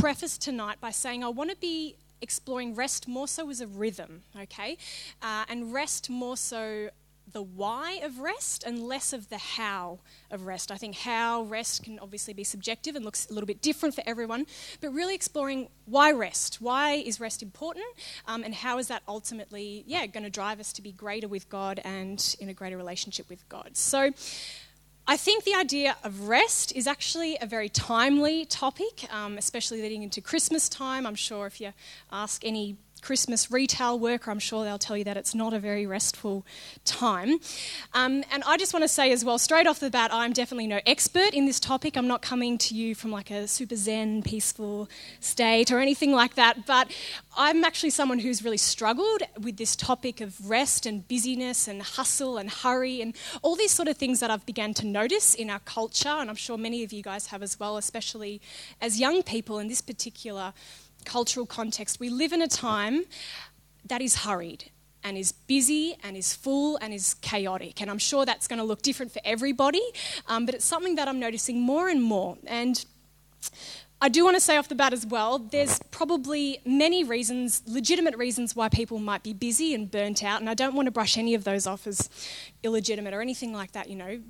preface tonight by saying I want to be exploring rest more so as a rhythm, okay? Uh, and rest more so the why of rest and less of the how of rest. I think how rest can obviously be subjective and looks a little bit different for everyone, but really exploring why rest. Why is rest important? Um, and how is that ultimately, yeah, going to drive us to be greater with God and in a greater relationship with God? So, I think the idea of rest is actually a very timely topic, um, especially leading into Christmas time. I'm sure if you ask any Christmas retail worker, I'm sure they'll tell you that it's not a very restful time. Um, and I just want to say as well, straight off the bat, I'm definitely no expert in this topic. I'm not coming to you from like a super zen, peaceful state or anything like that. But I'm actually someone who's really struggled with this topic of rest and busyness and hustle and hurry and all these sort of things that I've begun to notice in our culture. And I'm sure many of you guys have as well, especially as young people in this particular cultural context, we live in a time that is hurried and is busy and is full and is chaotic. And I'm sure that's going to look different for everybody, um, but it's something that I'm noticing more and more. And I do want to say off the bat as well, there's probably many reasons, legitimate reasons, why people might be busy and burnt out, and I don't want to brush any of those off as illegitimate or anything like that, you know.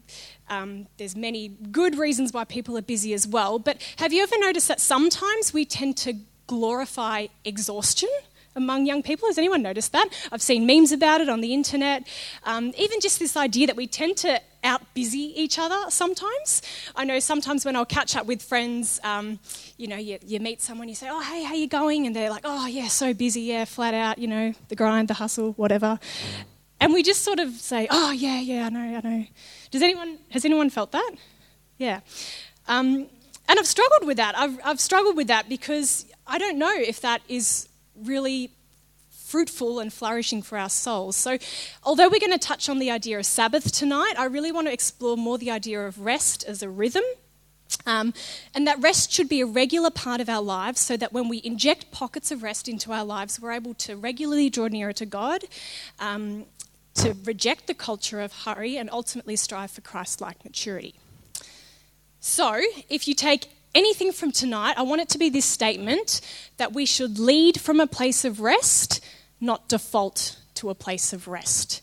Um, there's many good reasons why people are busy as well, but have you ever noticed that sometimes we tend to glorify exhaustion among young people. Has anyone noticed that? I've seen memes about it on the internet. Um, even just this idea that we tend to out busy each other sometimes. I know sometimes when I'll catch up with friends, um, you know, you, you, meet someone, you say, oh, hey, how you going? And they're like, oh, yeah, so busy, yeah, flat out, you know, the grind, the hustle, whatever. And we just sort of say, oh, yeah, yeah, I know, I know. Does anyone, has anyone felt that? Yeah. Um, and I've struggled with that. I've, I've struggled with that because I don't know if that is really fruitful and flourishing for our souls. So, although we're going to touch on the idea of Sabbath tonight, I really want to explore more the idea of rest as a rhythm. Um, and that rest should be a regular part of our lives so that when we inject pockets of rest into our lives, we're able to regularly draw nearer to God, um, to reject the culture of hurry, and ultimately strive for Christ like maturity. So, if you take anything from tonight, I want it to be this statement that we should lead from a place of rest, not default to a place of rest.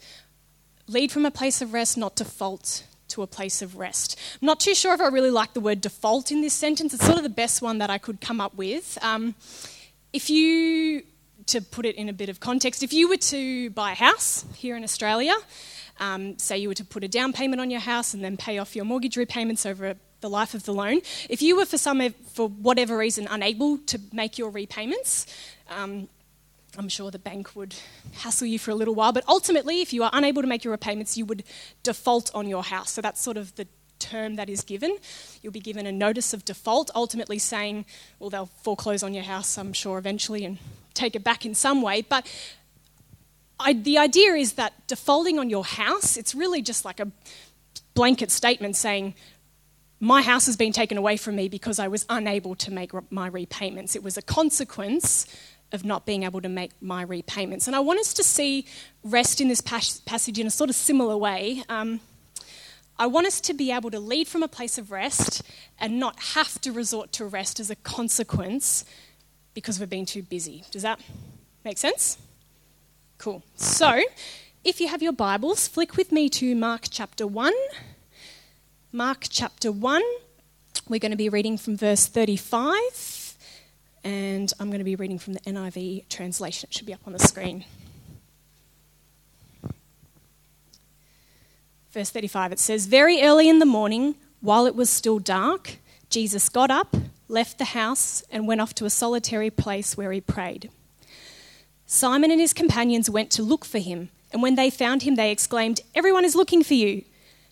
Lead from a place of rest, not default to a place of rest. I'm not too sure if I really like the word default in this sentence. It's sort of the best one that I could come up with. Um, if you, to put it in a bit of context, if you were to buy a house here in Australia, um, say you were to put a down payment on your house and then pay off your mortgage repayments over the life of the loan. If you were for some for whatever reason unable to make your repayments, um, I'm sure the bank would hassle you for a little while. But ultimately, if you are unable to make your repayments, you would default on your house. So that's sort of the term that is given. You'll be given a notice of default, ultimately saying, well, they'll foreclose on your house, I'm sure, eventually and take it back in some way. But I, the idea is that defaulting on your house, it's really just like a blanket statement saying, my house has been taken away from me because I was unable to make my repayments. It was a consequence of not being able to make my repayments. And I want us to see rest in this passage in a sort of similar way. Um, I want us to be able to lead from a place of rest and not have to resort to rest as a consequence because we're being too busy. Does that make sense? Cool. So, if you have your Bibles, flick with me to Mark chapter 1. Mark chapter 1. We're going to be reading from verse 35, and I'm going to be reading from the NIV translation. It should be up on the screen. Verse 35 it says, Very early in the morning, while it was still dark, Jesus got up, left the house, and went off to a solitary place where he prayed. Simon and his companions went to look for him, and when they found him, they exclaimed, Everyone is looking for you.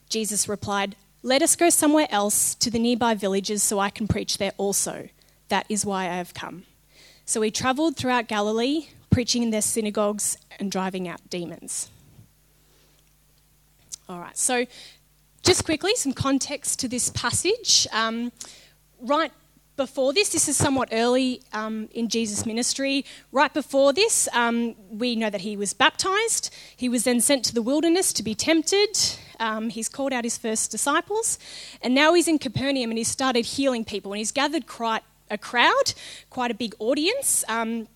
Jesus replied, let us go somewhere else to the nearby villages so I can preach there also. That is why I have come. So he travelled throughout Galilee, preaching in their synagogues and driving out demons. All right, so just quickly, some context to this passage. Um, right before this, this is somewhat early um, in Jesus' ministry. Right before this, um, we know that he was baptized. He was then sent to the wilderness to be tempted. Um, he's called out his first disciples. And now he's in Capernaum and he's started healing people. And he's gathered quite, a crowd, quite a big audience. Um,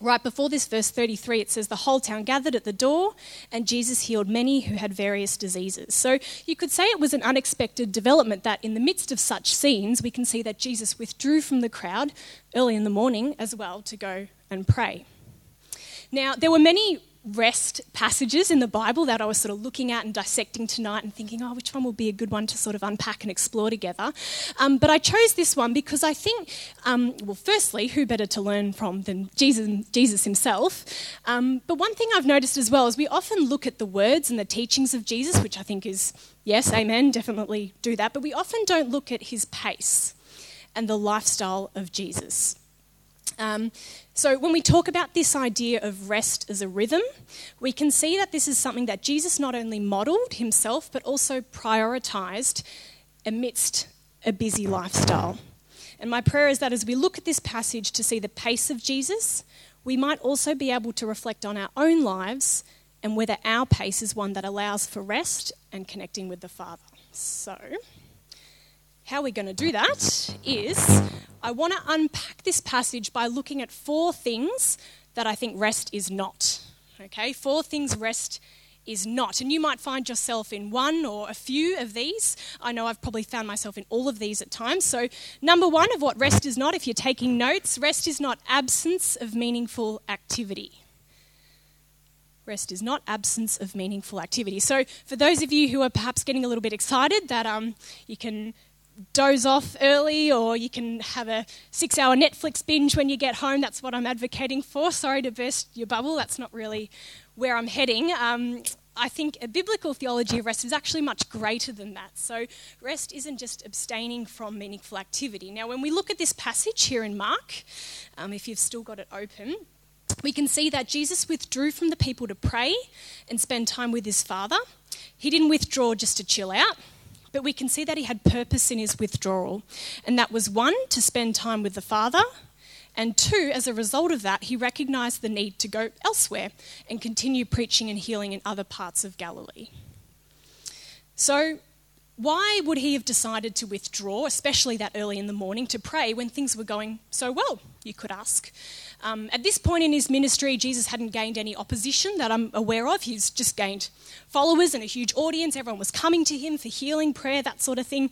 right before this, verse 33, it says, The whole town gathered at the door, and Jesus healed many who had various diseases. So you could say it was an unexpected development that in the midst of such scenes, we can see that Jesus withdrew from the crowd early in the morning as well to go and pray. Now, there were many rest passages in the Bible that I was sort of looking at and dissecting tonight and thinking, oh, which one will be a good one to sort of unpack and explore together. Um, but I chose this one because I think, um, well, firstly, who better to learn from than Jesus, Jesus himself? Um, but one thing I've noticed as well is we often look at the words and the teachings of Jesus, which I think is, yes, amen, definitely do that, but we often don't look at his pace and the lifestyle of Jesus. Um, so, when we talk about this idea of rest as a rhythm, we can see that this is something that Jesus not only modeled himself, but also prioritized amidst a busy lifestyle. And my prayer is that as we look at this passage to see the pace of Jesus, we might also be able to reflect on our own lives and whether our pace is one that allows for rest and connecting with the Father. So, how we're going to do that is I want to unpack this passage by looking at four things that I think rest is not. Okay, four things rest is not. And you might find yourself in one or a few of these. I know I've probably found myself in all of these at times. So, number one of what rest is not, if you're taking notes, rest is not absence of meaningful activity. Rest is not absence of meaningful activity. So, for those of you who are perhaps getting a little bit excited that um, you can doze off early or you can have a six hour Netflix binge when you get home. That's what I'm advocating for. Sorry to burst your bubble, that's not really where I'm heading. Um, I think a biblical theology of rest is actually much greater than that. So, rest isn't just abstaining from meaningful activity. Now, when we look at this passage here in Mark, um, if you've still got it open, we can see that Jesus withdrew from the people to pray and spend time with his Father. He didn't withdraw just to chill out but we can see that he had purpose in his withdrawal. And that was one, to spend time with the Father, and two, as a result of that, he recognized the need to go elsewhere and continue preaching and healing in other parts of Galilee. So, why would he have decided to withdraw, especially that early in the morning, to pray when things were going so well, you could ask? Um, at this point in his ministry, Jesus hadn't gained any opposition that I'm aware of. He's just gained followers and a huge audience. Everyone was coming to him for healing, prayer, that sort of thing.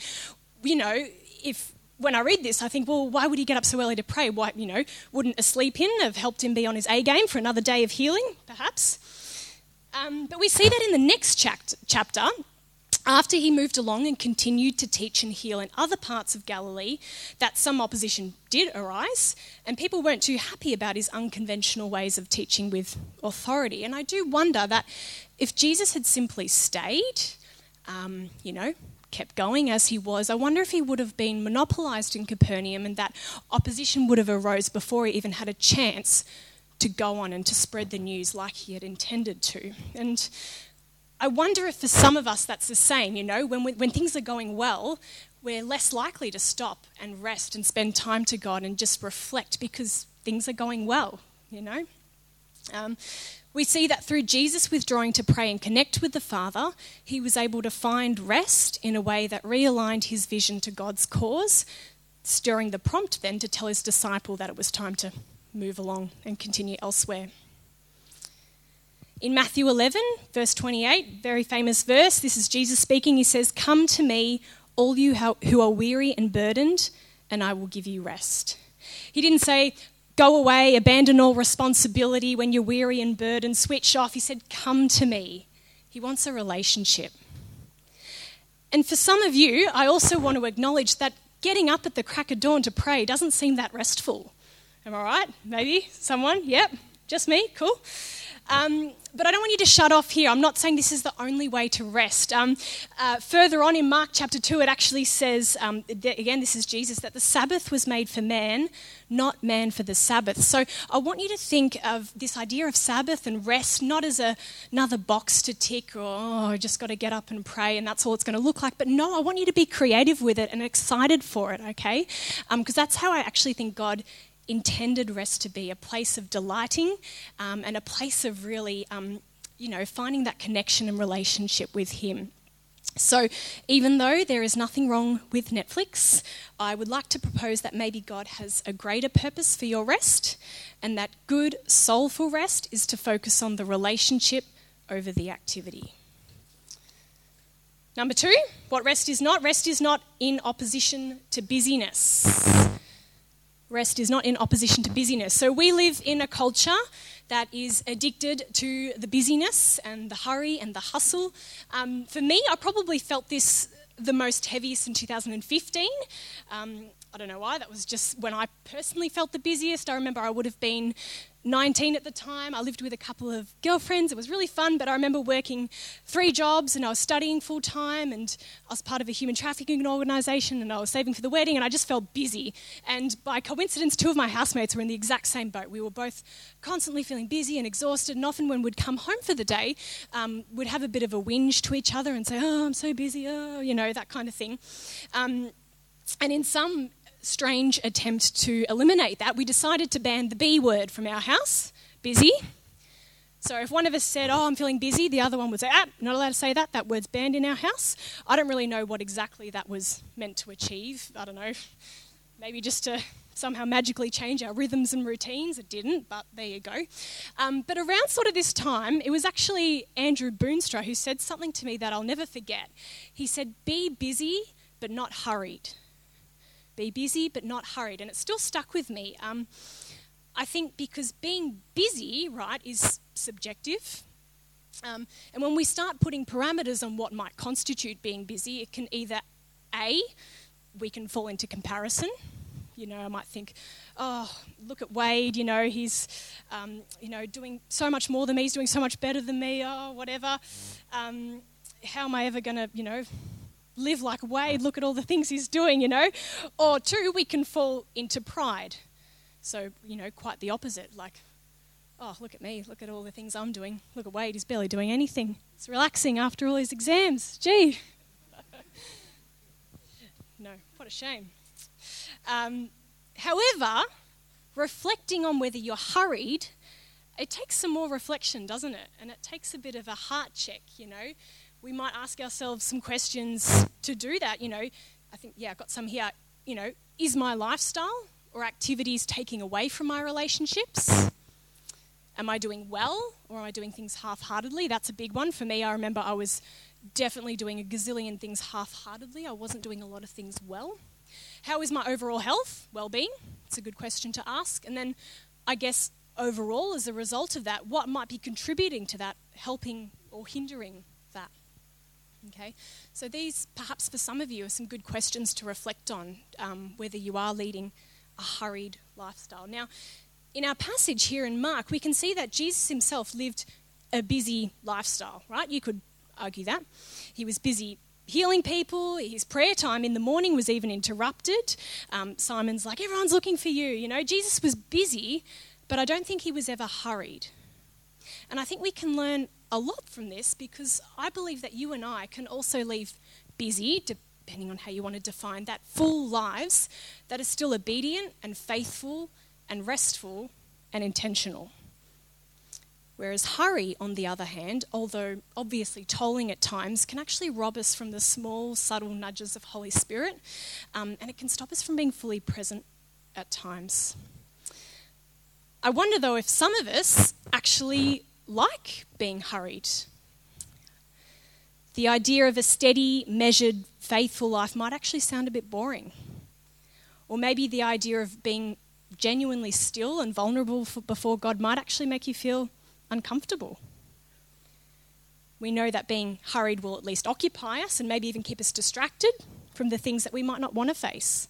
You know, if when I read this, I think, well, why would he get up so early to pray? Why, you know, wouldn't a sleep in have helped him be on his A game for another day of healing, perhaps? Um, but we see that in the next chapter, after he moved along and continued to teach and heal in other parts of Galilee, that some opposition did arise, and people weren't too happy about his unconventional ways of teaching with authority. And I do wonder that if Jesus had simply stayed, um, you know, kept going as he was, I wonder if he would have been monopolized in Capernaum and that opposition would have arose before he even had a chance to go on and to spread the news like he had intended to. And I wonder if for some of us that's the same, you know, when, we, when things are going well, we're less likely to stop and rest and spend time to God and just reflect because things are going well, you know. Um, we see that through Jesus withdrawing to pray and connect with the Father, he was able to find rest in a way that realigned his vision to God's cause, stirring the prompt then to tell his disciple that it was time to move along and continue elsewhere. In Matthew 11, verse 28, very famous verse, this is Jesus speaking. He says, Come to me, all you who are weary and burdened, and I will give you rest. He didn't say, Go away, abandon all responsibility when you're weary and burdened, switch off. He said, Come to me. He wants a relationship. And for some of you, I also want to acknowledge that getting up at the crack of dawn to pray doesn't seem that restful. Am I right? Maybe? Someone? Yep. Just me? Cool. Um, but I don't want you to shut off here. I'm not saying this is the only way to rest. Um, uh, further on in Mark chapter 2, it actually says, um, again, this is Jesus, that the Sabbath was made for man, not man for the Sabbath. So I want you to think of this idea of Sabbath and rest not as a, another box to tick or, oh, I just got to get up and pray and that's all it's going to look like. But no, I want you to be creative with it and excited for it, okay? Because um, that's how I actually think God intended rest to be a place of delighting um, and a place of really, um, you know, finding that connection and relationship with Him. So, even though there is nothing wrong with Netflix, I would like to propose that maybe God has a greater purpose for your rest, and that good, soulful rest is to focus on the relationship over the activity. Number two, what rest is not? Rest is not in opposition to busyness. Rest is not in opposition to busyness. So, we live in a culture that is addicted to the busyness and the hurry and the hustle. Um, for me, I probably felt this the most heaviest in 2015. Um, I don't know why, that was just when I personally felt the busiest. I remember I would have been 19 at the time. I lived with a couple of girlfriends. It was really fun, but I remember working three jobs and I was studying full time and I was part of a human trafficking organisation and I was saving for the wedding and I just felt busy. And by coincidence, two of my housemates were in the exact same boat. We were both constantly feeling busy and exhausted, and often when we'd come home for the day, um, we'd have a bit of a whinge to each other and say, Oh, I'm so busy, oh, you know, that kind of thing. Um, and in some strange attempt to eliminate that, we decided to ban the B word from our house busy. So if one of us said, Oh, I'm feeling busy, the other one would say, Ah, not allowed to say that. That word's banned in our house. I don't really know what exactly that was meant to achieve. I don't know. Maybe just to somehow magically change our rhythms and routines. It didn't, but there you go. Um, but around sort of this time, it was actually Andrew Boonstra who said something to me that I'll never forget. He said, Be busy, but not hurried. Be busy but not hurried. And it still stuck with me. Um, I think because being busy, right, is subjective. Um, and when we start putting parameters on what might constitute being busy, it can either A, we can fall into comparison. You know, I might think, oh, look at Wade, you know, he's, um, you know, doing so much more than me, he's doing so much better than me, oh, whatever. Um, how am I ever going to, you know, live like Wade, look at all the things he's doing, you know. Or two, we can fall into pride. So, you know, quite the opposite. Like, oh, look at me, look at all the things I'm doing. Look at Wade, he's barely doing anything. He's relaxing after all his exams. Gee. no, what a shame. Um, however, reflecting on whether you're hurried, it takes some more reflection, doesn't it? And it takes a bit of a heart check, you know we might ask ourselves some questions to do that. You know, I think, yeah, I've got some here. You know, is my lifestyle or activities taking away from my relationships? Am I doing well or am I doing things half heartedly? That's a big one. For me, I remember I was definitely doing a gazillion things half heartedly. I wasn't doing a lot of things well. How is my overall health, well being? It's a good question to ask. And then, I guess, overall, as a result of that, what might be contributing to that, helping or hindering that? Okay, so these perhaps for some of you are some good questions to reflect on um, whether you are leading a hurried lifestyle. Now, in our passage here in Mark, we can see that Jesus himself lived a busy lifestyle, right? You could argue that. He was busy healing people. His prayer time in the morning was even interrupted. Um, Simon's like, everyone's looking for you. You know, Jesus was busy, but I don't think he was ever hurried. And I think we can learn a lot from this because I believe that you and I can also leave busy, depending on how you want to define that, full lives that are still obedient and faithful and restful and intentional. Whereas hurry, on the other hand, although obviously tolling at times, can actually rob us from the small, subtle nudges of Holy Spirit, um, and it can stop us from being fully present at times. I wonder though if some of us actually like being hurried. The idea of a steady, measured, faithful life might actually sound a bit boring. Or maybe the idea of being genuinely still and vulnerable before God might actually make you feel uncomfortable. We know that being hurried will at least occupy us and maybe even keep us distracted from the things that we might not want to face.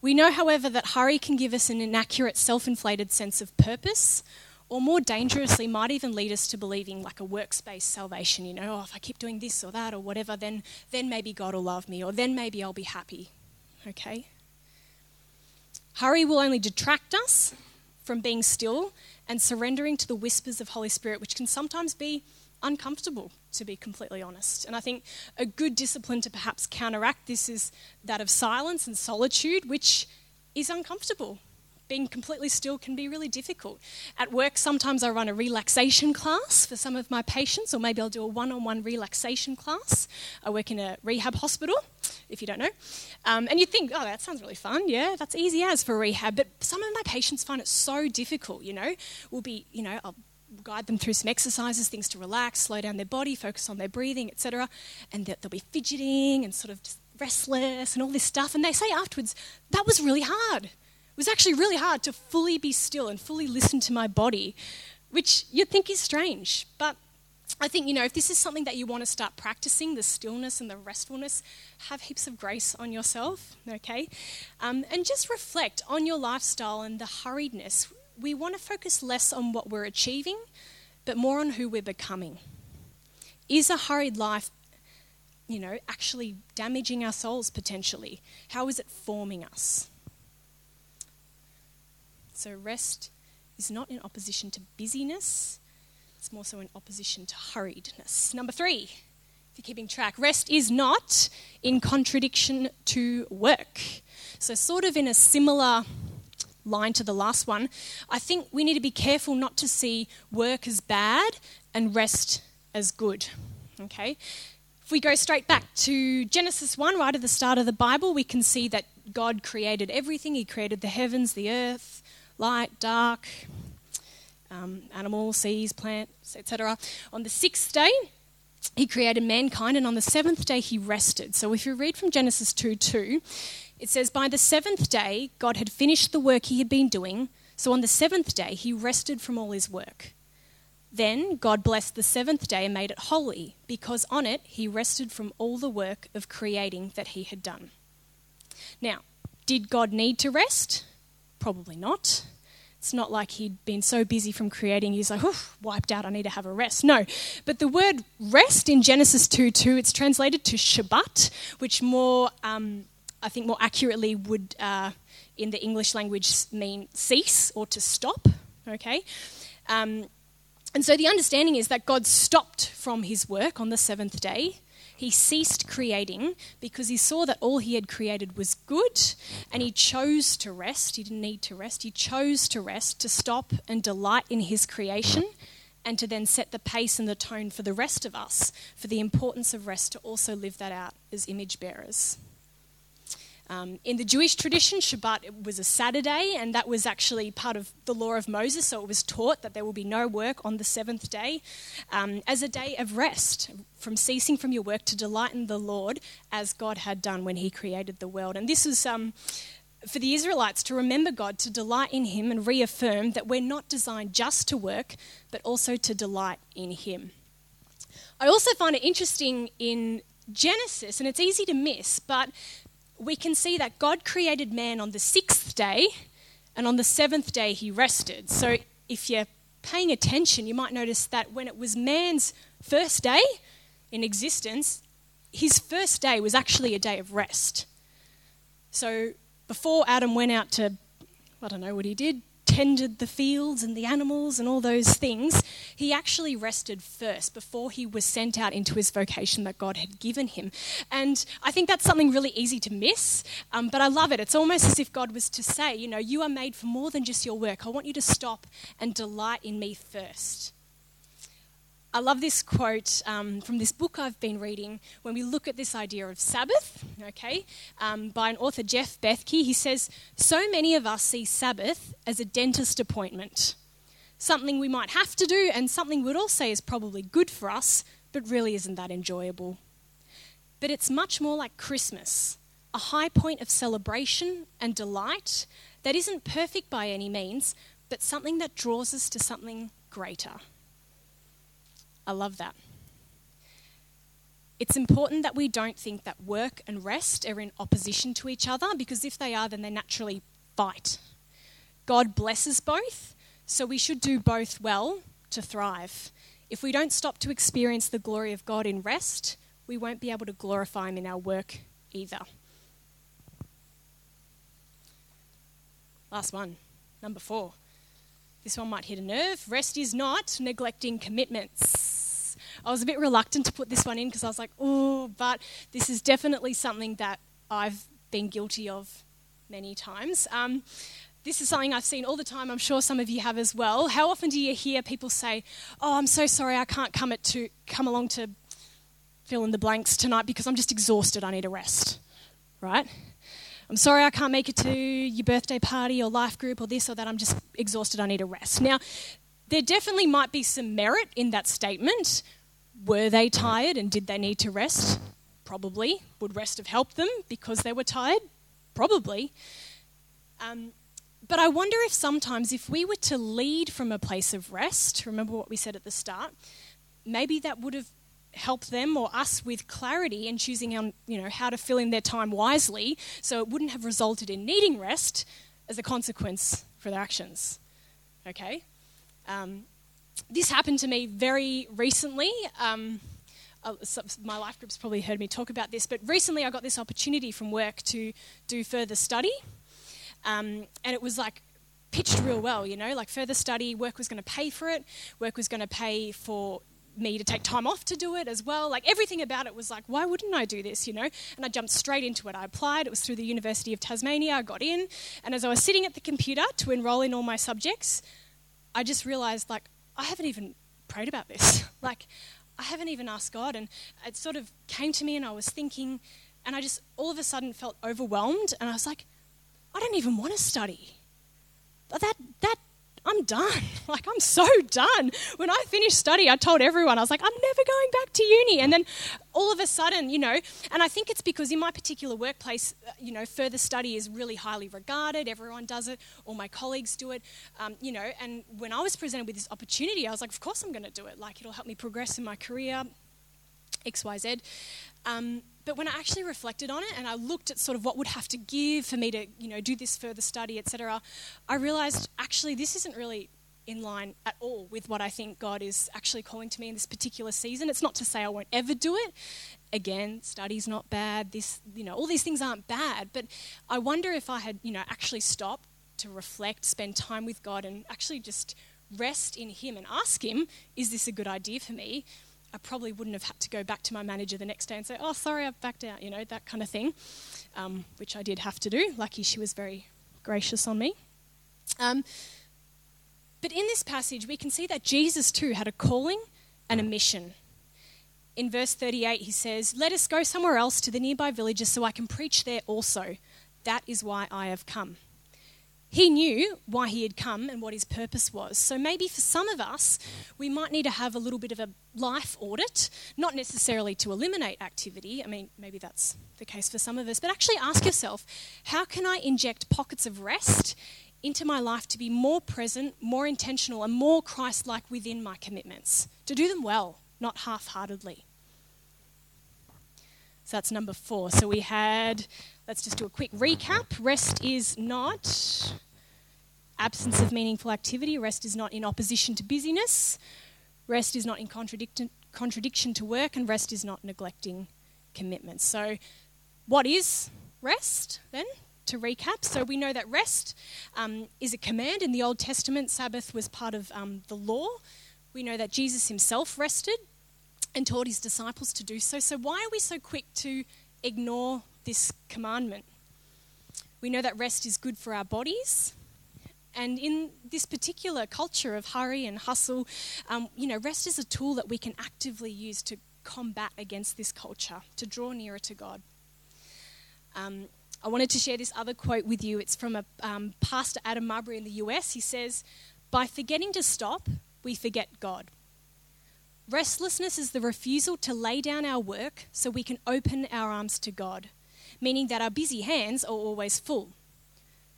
We know, however, that hurry can give us an inaccurate, self inflated sense of purpose or more dangerously, might even lead us to believing like a works based salvation. You know, oh, if I keep doing this or that or whatever, then, then maybe God will love me, or then maybe I'll be happy. Okay? Hurry will only detract us from being still and surrendering to the whispers of Holy Spirit, which can sometimes be uncomfortable, to be completely honest. And I think a good discipline to perhaps counteract this is that of silence and solitude, which is uncomfortable being completely still can be really difficult. At work, sometimes I run a relaxation class for some of my patients, or maybe I'll do a one on one relaxation class. I work in a rehab hospital, if you don't know. Um, and you think, oh, that sounds really fun. Yeah, that's easy as for rehab. But some of my patients find it so difficult, you know. We'll be, you know, I'll guide them through some exercises, things to relax, slow down their body, focus on their breathing, etc. And they'll be fidgeting and sort of restless and all this stuff. And they say afterwards, that was really hard. It was actually really hard to fully be still and fully listen to my body, which you'd think is strange. But I think, you know, if this is something that you want to start practicing, the stillness and the restfulness, have heaps of grace on yourself, okay? Um, and just reflect on your lifestyle and the hurriedness. We want to focus less on what we're achieving, but more on who we're becoming. Is a hurried life, you know, actually damaging our souls potentially? How is it forming us? So, rest is not in opposition to busyness, it's more so in opposition to hurriedness. Number three, if you're keeping track, rest is not in contradiction to work. So, sort of in a similar line to the last one, I think we need to be careful not to see work as bad and rest as good. Okay? If we go straight back to Genesis 1, right at the start of the Bible, we can see that God created everything. He created the heavens, the earth, light, dark, um, animals, seas, plants, etc. On the sixth day, he created mankind, and on the seventh day, he rested. So if you read from Genesis 2 2, it says, By the seventh day, God had finished the work he had been doing. So on the seventh day, he rested from all his work. Then God blessed the seventh day and made it holy, because on it he rested from all the work of creating that he had done. Now, did God need to rest? Probably not. It's not like he'd been so busy from creating, he's like, wiped out, I need to have a rest. No. But the word rest in Genesis 2 2, it's translated to Shabbat, which more, um, I think more accurately would, uh, in the English language, mean cease or to stop. Okay? Um, and so the understanding is that God stopped from his work on the seventh day he ceased creating because he saw that all he had created was good and he chose to rest. He didn't need to rest. He chose to rest, to stop and delight in his creation and to then set the pace and the tone for the rest of us, for the importance of rest to also live that out as image bearers. Um, in the Jewish tradition, Shabbat was a Saturday, and that was actually part of the law of Moses. So it was taught that there will be no work on the seventh day um, as a day of rest, from ceasing from your work to delight in the Lord as God had done when He created the world. And this was um, for the Israelites to remember God, to delight in Him, and reaffirm that we're not designed just to work, but also to delight in Him. I also find it interesting in Genesis, and it's easy to miss, but we can see that God created man on the sixth day, and on the seventh day he rested. So if you're paying attention, you might notice that when it was man's first day in existence, his first day was actually a day of rest. So before Adam went out to, I don't know what he did, tended the fields and the animals and all those things, he actually rested first before he was sent out into his vocation that God had given him. And I think that's something really easy to miss, um, but I love it. It's almost as if God was to say, you know, you are made for more than just your work. I want you to stop and delight in me first. I love this quote um, from this book I've been reading when we look at this idea of Sabbath, okay, um, by an author, Jeff Bethke. He says, So many of us see Sabbath as a dentist appointment, something we might have to do, and something we'd all say is probably good for us, but really isn't that enjoyable. But it's much more like Christmas, a high point of celebration and delight that isn't perfect by any means, but something that draws us to something greater. I love that. It's important that we don't think that work and rest are in opposition to each other because if they are, then they naturally fight. God blesses both, so we should do both well to thrive. If we don't stop to experience the glory of God in rest, we won't be able to glorify Him in our work either. Last one, number four. This one might hit a nerve. Rest is not neglecting commitments. I was a bit reluctant to put this one in because I was like, oh, but this is definitely something that I've been guilty of many times. Um, this is something I've seen all the time. I'm sure some of you have as well. How often do you hear people say, "Oh, I'm so sorry, I can't come at to come along to fill in the blanks tonight because I'm just exhausted. I need a rest." Right? I'm sorry I can't make it to your birthday party or life group or this or that. I'm just exhausted. I need a rest. Now, there definitely might be some merit in that statement. Were they tired and did they need to rest? Probably. Would rest have helped them because they were tired? Probably. Um, but I wonder if sometimes, if we were to lead from a place of rest, remember what we said at the start, maybe that would have helped them or us with clarity in choosing you know, how to fill in their time wisely so it wouldn't have resulted in needing rest as a consequence for their actions. Okay? Um, this happened to me very recently. Um, my life group's probably heard me talk about this, but recently I got this opportunity from work to do further study. Um, and it was like pitched real well, you know, like further study, work was going to pay for it, work was going to pay for me to take time off to do it as well. Like everything about it was like, why wouldn't I do this, you know? And I jumped straight into it. I applied. It was through the University of Tasmania. I got in. And as I was sitting at the computer to enroll in all my subjects, I just realized, like, I haven't even prayed about this. like, I haven't even asked God. And it sort of came to me, and I was thinking, and I just all of a sudden felt overwhelmed. And I was like, I don't even want to study. That, that I'm done. Like, I'm so done. When I finished study, I told everyone, I was like, I'm never going back to uni. And then all of a sudden, you know, and I think it's because in my particular workplace, uh, you know, further study is really highly regarded. Everyone does it, all my colleagues do it, um, you know. And when I was presented with this opportunity, I was like, of course I'm going to do it. Like, it'll help me progress in my career, XYZ. Um, but when I actually reflected on it and I looked at sort of what would have to give for me to, you know, do this further study, etc., I realized actually this isn't really in line at all with what I think God is actually calling to me in this particular season. It's not to say I won't ever do it. Again, study's not bad. This, you know, all these things aren't bad. But I wonder if I had, you know, actually stopped to reflect, spend time with God, and actually just rest in Him and ask Him, is this a good idea for me? I probably wouldn't have had to go back to my manager the next day and say, oh, sorry, I've backed out, you know, that kind of thing, um, which I did have to do. Lucky she was very gracious on me. Um, but in this passage, we can see that Jesus too had a calling and a mission. In verse 38, he says, Let us go somewhere else to the nearby villages so I can preach there also. That is why I have come. He knew why he had come and what his purpose was. So maybe for some of us, we might need to have a little bit of a life audit, not necessarily to eliminate activity. I mean, maybe that's the case for some of us, but actually ask yourself how can I inject pockets of rest into my life to be more present, more intentional, and more Christ like within my commitments? To do them well, not half heartedly. So that's number four. So we had, let's just do a quick recap. Rest is not absence of meaningful activity. Rest is not in opposition to busyness. Rest is not in contradiction to work. And rest is not neglecting commitments. So, what is rest then? To recap, so we know that rest um, is a command. In the Old Testament, Sabbath was part of um, the law. We know that Jesus himself rested and taught his disciples to do so. So, why are we so quick to ignore this commandment? We know that rest is good for our bodies. And in this particular culture of hurry and hustle, um, you know, rest is a tool that we can actively use to combat against this culture, to draw nearer to God. Um, I wanted to share this other quote with you. It's from a um, pastor Adam Mabry in the US. He says, "By forgetting to stop, we forget God." Restlessness is the refusal to lay down our work so we can open our arms to God, meaning that our busy hands are always full.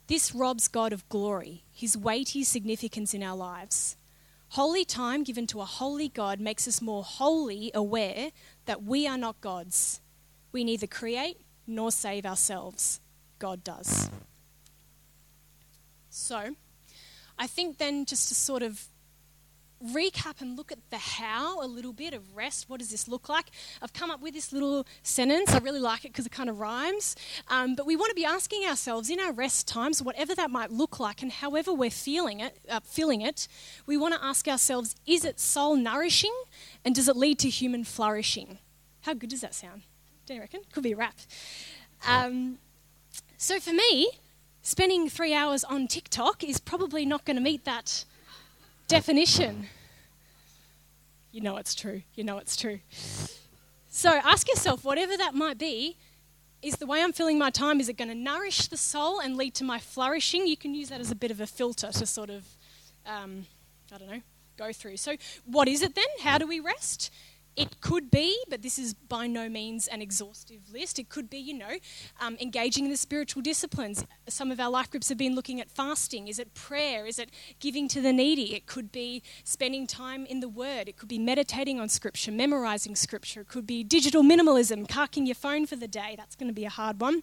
This robs God of glory, his weighty significance in our lives. Holy time given to a holy God makes us more wholly aware that we are not gods. We neither create nor save ourselves. God does. So, I think then just to sort of recap and look at the how a little bit of rest. What does this look like? I've come up with this little sentence. I really like it because it kind of rhymes. Um, but we want to be asking ourselves in our rest times, whatever that might look like, and however we're feeling it, uh, feeling it, we want to ask ourselves: Is it soul nourishing, and does it lead to human flourishing? How good does that sound? Do you reckon? Could be a rap. Um, so for me, spending three hours on TikTok is probably not going to meet that definition. You know it's true. You know it's true. So ask yourself, whatever that might be, is the way I'm filling my time, is it going to nourish the soul and lead to my flourishing? You can use that as a bit of a filter to sort of, um, I don't know, go through. So, what is it then? How do we rest? It could be, but this is by no means an exhaustive list. It could be, you know, um, engaging in the spiritual disciplines. Some of our life groups have been looking at fasting. Is it prayer? Is it giving to the needy? It could be spending time in the Word. It could be meditating on Scripture, memorizing Scripture. It could be digital minimalism, carking your phone for the day. That's going to be a hard one.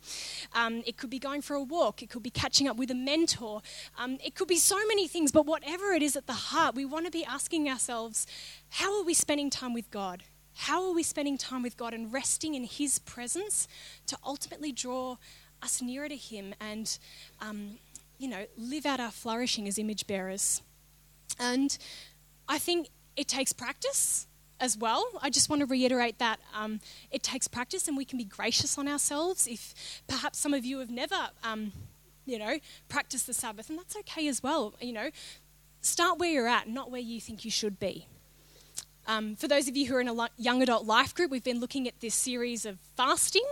Um, it could be going for a walk. It could be catching up with a mentor. Um, it could be so many things, but whatever it is at the heart, we want to be asking ourselves, how are we spending time with God? How are we spending time with God and resting in His presence to ultimately draw us nearer to Him and, um, you know, live out our flourishing as image bearers? And I think it takes practice as well. I just want to reiterate that um, it takes practice and we can be gracious on ourselves if perhaps some of you have never, um, you know, practiced the Sabbath, and that's okay as well. You know, start where you're at, not where you think you should be. Um, for those of you who are in a young adult life group, we've been looking at this series of fasting.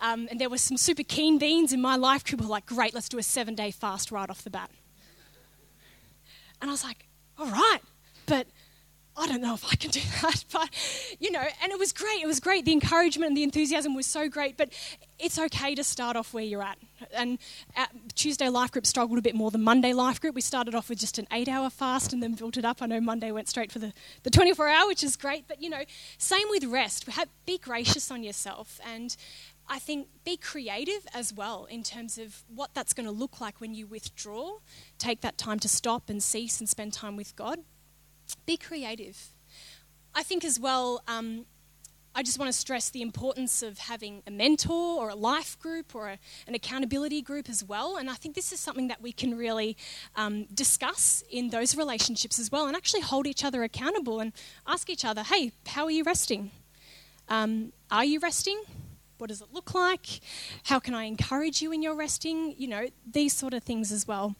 Um, and there were some super keen beans in my life group who were like, great, let's do a seven day fast right off the bat. And I was like, all right, but I don't know if I can do that, but you know, and it was great. It was great. The encouragement and the enthusiasm was so great, but it's okay to start off where you're at. And uh, Tuesday Life Group struggled a bit more than Monday Life Group. We started off with just an eight hour fast and then built it up. I know Monday went straight for the, the 24 hour, which is great, but you know, same with rest. Be gracious on yourself and I think be creative as well in terms of what that's going to look like when you withdraw. Take that time to stop and cease and spend time with God be creative. I think as well, um, I just want to stress the importance of having a mentor or a life group or a, an accountability group as well. And I think this is something that we can really um, discuss in those relationships as well and actually hold each other accountable and ask each other, hey, how are you resting? Um, are you resting? What does it look like? How can I encourage you in your resting? You know, these sort of things as well.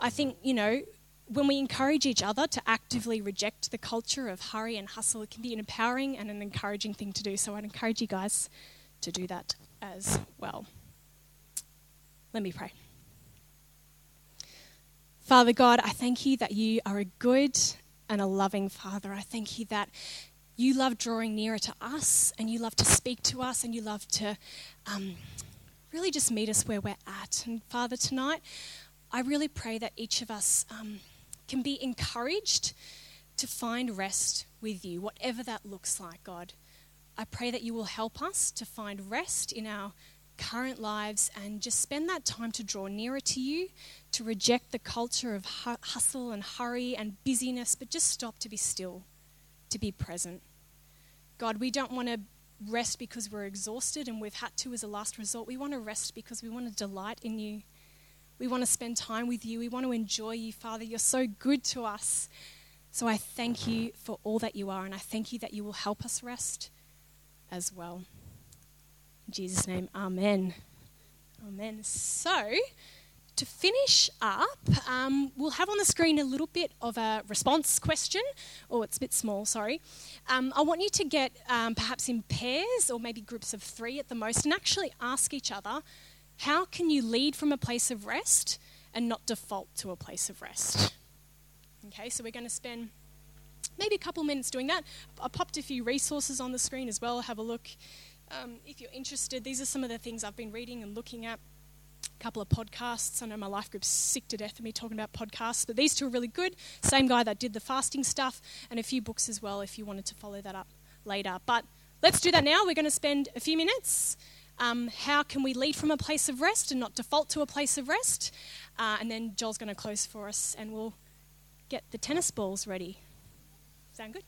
I think, you know, when we encourage each other to actively reject the culture of hurry and hustle, it can be an empowering and an encouraging thing to do. So I'd encourage you guys to do that as well. Let me pray. Father God, I thank you that you are a good and a loving Father. I thank you that you love drawing nearer to us and you love to speak to us and you love to um, really just meet us where we're at. And Father, tonight, I really pray that each of us. Um, can be encouraged to find rest with you, whatever that looks like, God. I pray that you will help us to find rest in our current lives and just spend that time to draw nearer to you, to reject the culture of hustle and hurry and busyness, but just stop to be still, to be present. God, we don't want to rest because we're exhausted and we've had to as a last resort. We want to rest because we want to delight in you. We want to spend time with you. We want to enjoy you, Father. You're so good to us. So I thank you for all that you are, and I thank you that you will help us rest as well. In Jesus' name, Amen. Amen. So, to finish up, um, we'll have on the screen a little bit of a response question. Oh, it's a bit small, sorry. Um, I want you to get um, perhaps in pairs or maybe groups of three at the most and actually ask each other how can you lead from a place of rest and not default to a place of rest? Okay, so we're going to spend maybe a couple minutes doing that. I popped a few resources on the screen as well. Have a look um, if you're interested. These are some of the things I've been reading and looking at. A couple of podcasts. I know my life group's sick to death of me talking about podcasts, but these two are really good. Same guy that did the fasting stuff, and a few books as well if you wanted to follow that up later. But let's do that now. We're going to spend a few minutes um, how can we lead from a place of rest and not default to a place of rest? Uh, and then Joel's going to close for us and we'll get the tennis balls ready. Sound good?